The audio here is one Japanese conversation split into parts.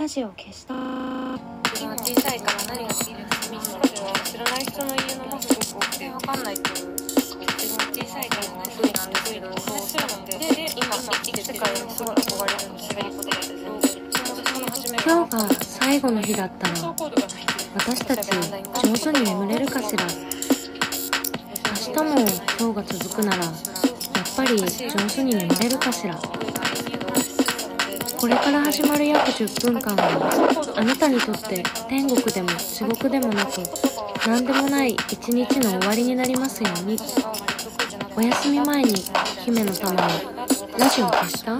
ラジオ消した。自分は小さいから何が好きですか知らない人の家のもすごく多くて分かんないと自分は小さいから何好きなんですけどそうそうでで今生きて世界にすごい憧れるんです喋りことが全然今日が最後の日だったら私たち上手に眠れるかしら。明日も今日が続くならやっぱり上手に眠れるかしら。これから始まる約10分間はあなたにとって天国でも地獄でもなく何でもない一日の終わりになりますように。お休み前に姫の玉のラジオ消した？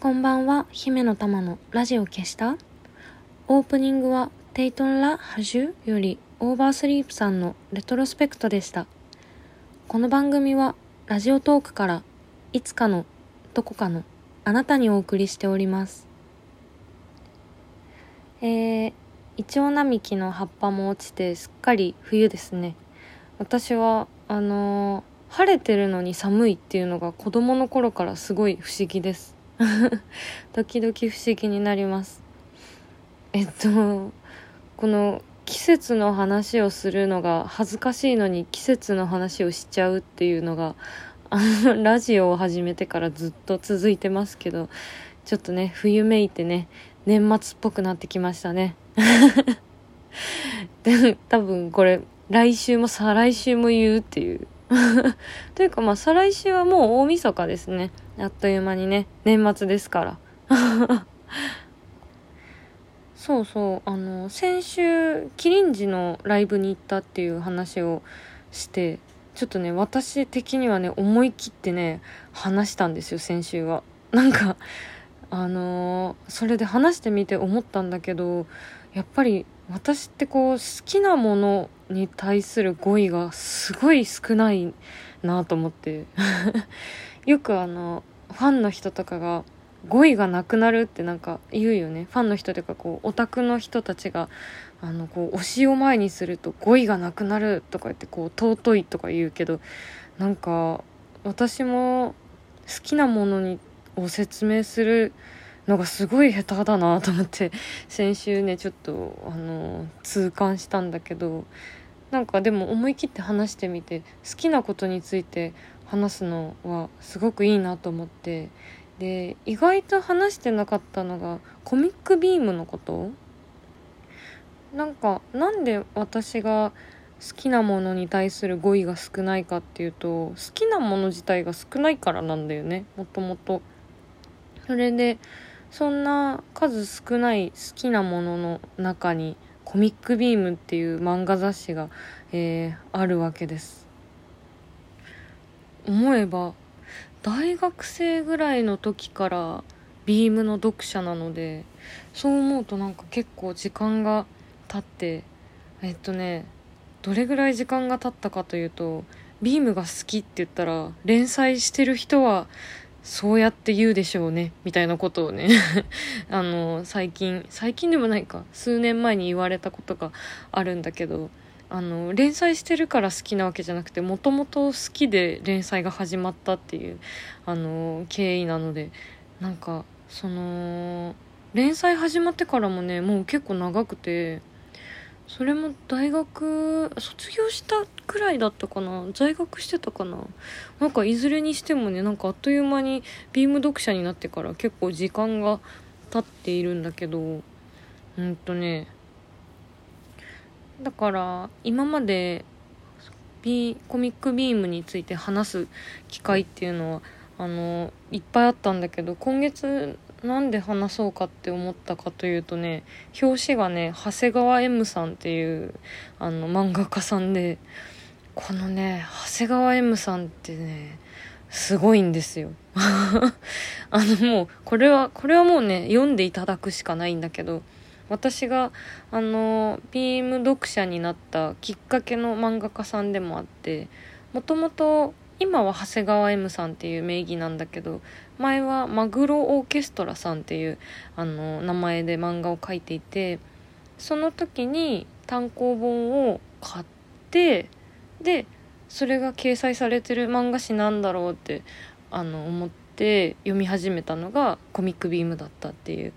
こんばんは、姫の玉のラジオ消した？オープニングはテイトンラ・ハジュよりオーバースリープさんのレトロスペクトでした。この番組はラジオトークからいつかのどこかのあなたにお送りしております。えー、イチョウ並木の葉っぱも落ちてすっかり冬ですね。私は、あのー晴れてるのに寒いっていうのが子供の頃からすごい不思議です。時々不思議になりますえっとこの季節の話をするのが恥ずかしいのに季節の話をしちゃうっていうのがあの ラジオを始めてからずっと続いてますけどちょっとね冬めいてね年末っぽくなってきましたね。で多分これ来週も再来週も言うっていう。というかまあ再来週はもう大晦日ですね。あっという間にね年末ですから。そうそう。あの先週キリンジのライブに行ったっていう話をしてちょっとね私的にはね思い切ってね話したんですよ先週は。なんかあのーそれで話してみて思ったんだけどやっぱり私ってこう好きなものに対する語彙がすごい少ないなと思って。よくあのファンの人とかが語彙がなくなるってなんか言うよね。ファンの人というかこうオタクの人たちがあのこう推しを前にすると語彙がなくなるとか言ってこう尊いとか言うけどなんか私も好きなものにを説明するのがすごい下手だなと思って先週ねちょっとあの痛感したんだけどなんかでも思い切って話してみて好きなことについて話すのはすごくいいなと思ってで意外と話してなかったのがコミックビームのこと？なんかなんで私が好きなものに対する語彙が少ないかっていうと好きなもの自体が少ないからなんだよねもともと。それでそんな数少ない好きなものの中にコミックビームっていう漫画雑誌が、えーあるわけです思えば大学生ぐらいの時からビームの読者なのでそう思うとなんか結構時間が経ってえっとねどれぐらい時間が経ったかというとビームが好きって言ったら連載してる人はそうやって言うでしょうねみたいなことをね あの最近最近でもないか数年前に言われたことがあるんだけどあの連載してるから好きなわけじゃなくてもともと好きで連載が始まったっていうあの経緯なのでなんかその連載始まってからもねもう結構長くてそれも大学卒業したくらいだったかな在学してたかななんかいずれにしてもねなんかあっという間にビーム読者になってから結構時間が経っているんだけどうんとねだから今までビコミックビームについて話す機会っていうのはあのいっぱいあったんだけど今月なんで話そうかって思ったかというとね表紙がね長谷川 M さんっていうあの漫画家さんでこのね長谷川 M さんってねすごいんですよ。あのもうこれはこれはもうね読んでいただくしかないんだけど私があのビーム読者になったきっかけの漫画家さんでもあってもともと今は長谷川 M さんっていう名義なんだけど前はマグロオーケストラさんっていうあの名前で漫画を描いていてその時に単行本を買ってでそれが掲載されてる漫画誌なんだろうってあの思って読み始めたのがコミックビームだったっていう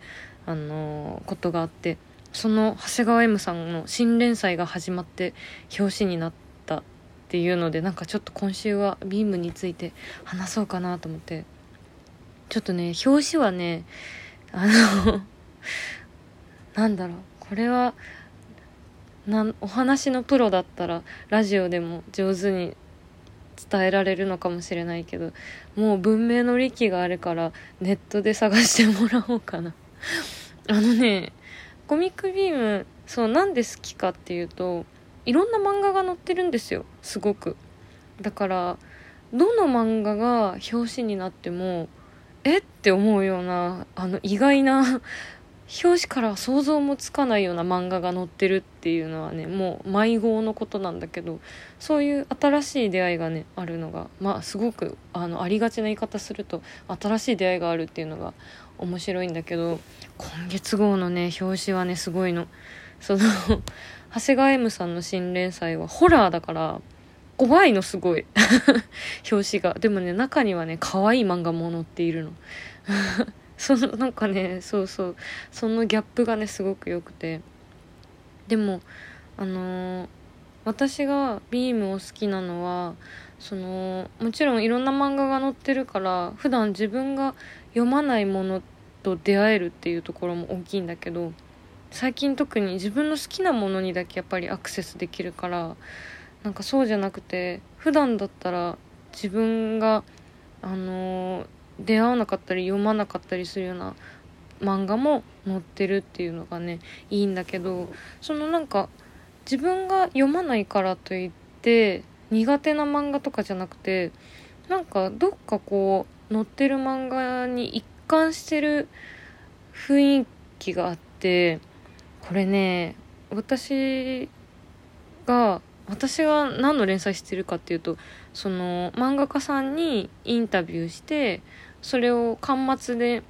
あのことがあってその長谷川 M さんの新連載が始まって表紙になったっていうのでなんかちょっと今週はビームについて話そうかなと思って。ちょっとね表紙はねあのなんだろうこれはなんお話のプロだったらラジオでも上手に伝えられるのかもしれないけどもう文明の利器があるからネットで探してもらおうかな。あのねコミックビームそうなんで好きかっていうといろんな漫画が載ってるんですよすごく。だからどの漫画が表紙になってもえって思うようなあの意外な表紙から想像もつかないような漫画が載ってるっていうのはねもう迷子のことなんだけどそういう新しい出会いがねあるのがまあすごくあのありがちな言い方すると新しい出会いがあるっていうのが面白いんだけど今月号のね表紙はねすごいの。その 長谷川 M さんの新連載はホラーだから怖いのすごい。表紙が。でもね中にはね可愛い漫画も載っているの。そのなんかねそうそう。そのギャップがねすごく良くて。でもあのー、私がビームを好きなのはそのもちろんいろんな漫画が載ってるから普段自分が読まないものと出会えるっていうところも大きいんだけど最近特に自分の好きなものにだけやっぱりアクセスできるからなんかそうじゃなくて普段だったら自分があの出会わなかったり読まなかったりするような漫画も載ってるっていうのがねいいんだけどそのなんか自分が読まないからといって苦手な漫画とかじゃなくてなんかどっかこう載ってる漫画に一貫してる雰囲気があってこれね私が私が何の連載してるかっていうとその漫画家さんにインタビューしてそれを巻末で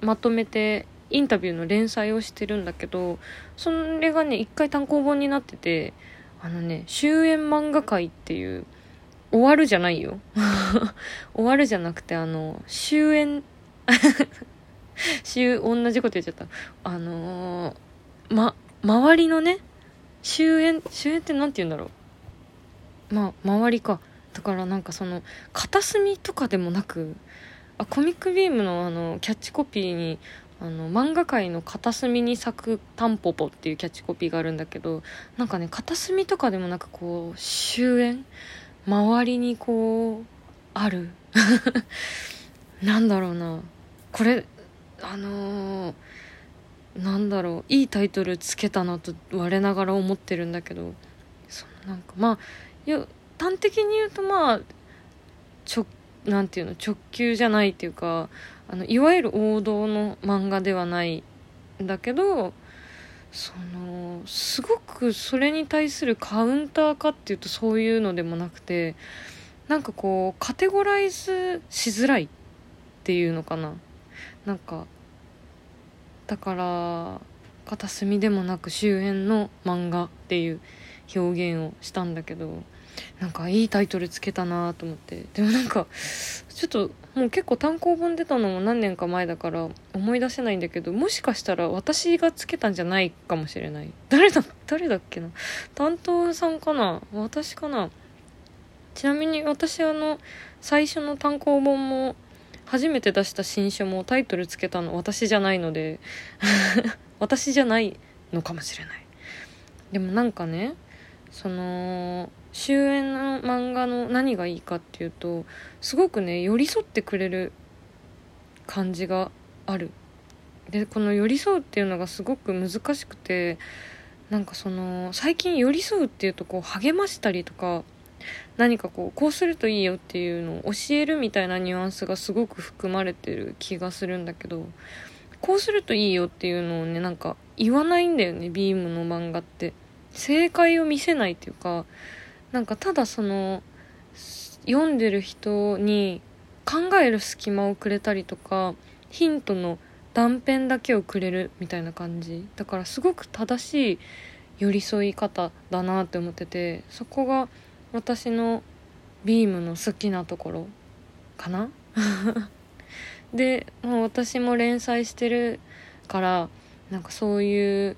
まとめてインタビューの連載をしてるんだけどそれがね一回単行本になっててあのね終焉漫画界っていう終わるじゃないよ。終わるじゃなくてあの終焉 終同じこと言っちゃった。あのー、ま周りのね終焉終焉って何て言うんだろう。まあ周りか。だからなんかその片隅とかでもなくあコミックビームのあのキャッチコピーにあの漫画界の片隅に咲くタンポポっていうキャッチコピーがあるんだけどなんかね片隅とかでもなくこう終焉周りにこうある。なんだろうな。これあのー、なんだろういいタイトルつけたなと我ながら思ってるんだけどそのなんかまあいや端的に言うとまあ直なんていうの直球じゃないっていうかあのいわゆる王道の漫画ではないんだけどそのすごくそれに対するカウンターかっていうとそういうのでもなくてなんかこうカテゴライズしづらいっていうのかな。なんかだから片隅でもなく周辺の漫画っていう表現をしたんだけどなんかいいタイトルつけたなと思って。でもなんかちょっともう結構単行本出たのも何年か前だから思い出せないんだけどもしかしたら私がつけたんじゃないかもしれない。誰だ誰だっけな。担当さんかな？私かな？ちなみに私あの最初の単行本も初めて出した新書もタイトルつけたの私じゃないので 私じゃないのかもしれない。でもなんかねその終焉の漫画の何がいいかっていうとすごくね寄り添ってくれる感じがある。でこの寄り添うっていうのがすごく難しくてなんかその最近寄り添うっていうとこう励ましたりとか何かこうこうするといいよっていうのを教えるみたいなニュアンスがすごく含まれてる気がするんだけどこうするといいよっていうのをねなんか言わないんだよねビームの漫画って。正解を見せないっていうかなんかただその読んでる人に考える隙間をくれたりとかヒントの断片だけをくれるみたいな感じ。だからすごく正しい寄り添い方だなって思っててそこが私のビームの好きなところかな？でもう私も連載してるからなんかそういう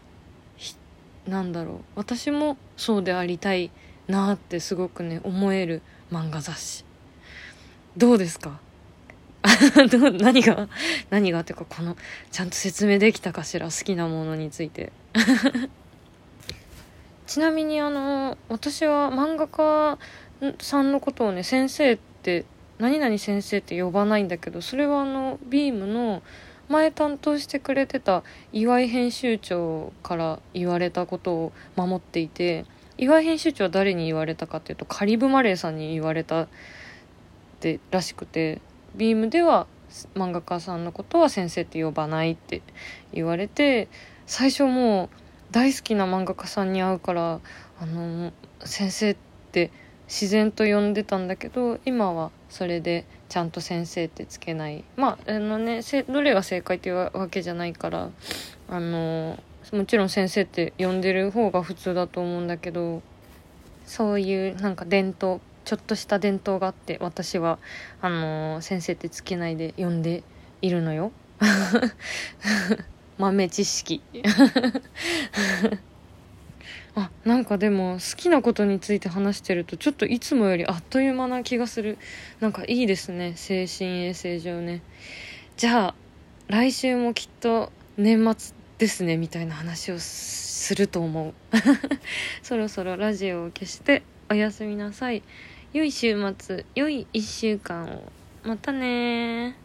なんだろう。私もそうでありたいなってすごくね思える漫画雑誌。どうですか？何が？何がっていうかこのちゃんと説明できたかしら？好きなものについて。ちなみにあの私は漫画家さんのことをね先生って何々先生って呼ばないんだけどそれはあのビームの前担当してくれてた岩井編集長から言われたことを守っていて岩井編集長は誰に言われたかっていうとカリブ・マレーさんに言われたってらしくてビームでは漫画家さんのことは先生って呼ばないって言われて最初もう大好きな漫画家さんに会うからあの先生って自然と呼んでたんだけど今はそれでちゃんと先生ってつけない。まああのねどれが正解っていうわけじゃないからあのもちろん先生って呼んでる方が普通だと思うんだけどそういうなんか伝統ちょっとした伝統があって私はあの、先生ってつけないで呼んでいるのよ。豆知識。あなんかでも好きなことについて話してるとちょっといつもよりあっという間な気がする。なんかいいですね。精神衛生上ね。じゃあ来週もきっと年末ですね。みたいな話をすると思う。そろそろラジオを消しておやすみなさい。良い週末良い1週間を。またね